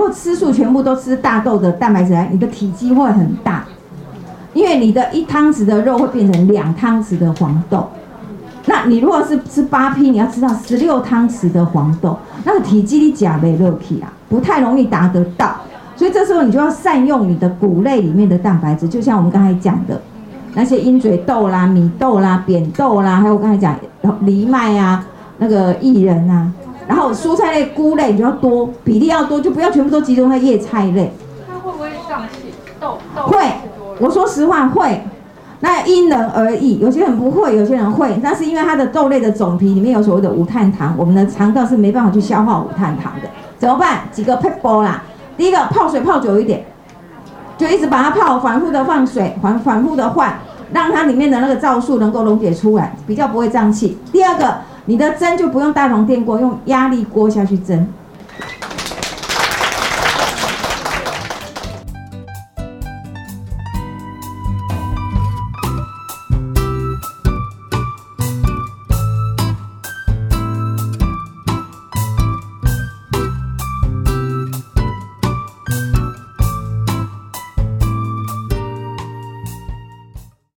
如果吃素全部都吃大豆的蛋白质，你的体积会很大，因为你的一汤匙的肉会变成两汤匙的黄豆。那你如果是吃八批，你要吃到十六汤匙的黄豆，那个体积你假没肉体啊，不太容易达得到。所以这时候你就要善用你的谷类里面的蛋白质，就像我们刚才讲的那些鹰嘴豆啦、米豆啦、扁豆啦，还有我刚才讲藜麦啊、那个薏仁啊，然后蔬菜类、菇类你就要多，比例要多，就不要全部都集中在叶菜类。它会不会胀气？豆豆会，我说实话会。那因人而异，有些人不会，有些人会。那是因为它的豆类的种皮里面有所谓的无碳糖，我们的肠道是没办法去消化无碳糖的，怎么办？几个 e p l 啦。第一个泡水泡久一点，就一直把它泡，反复的放水，反反复的换，让它里面的那个皂素能够溶解出来，比较不会胀气。第二个，你的蒸就不用大铜电锅，用压力锅下去蒸，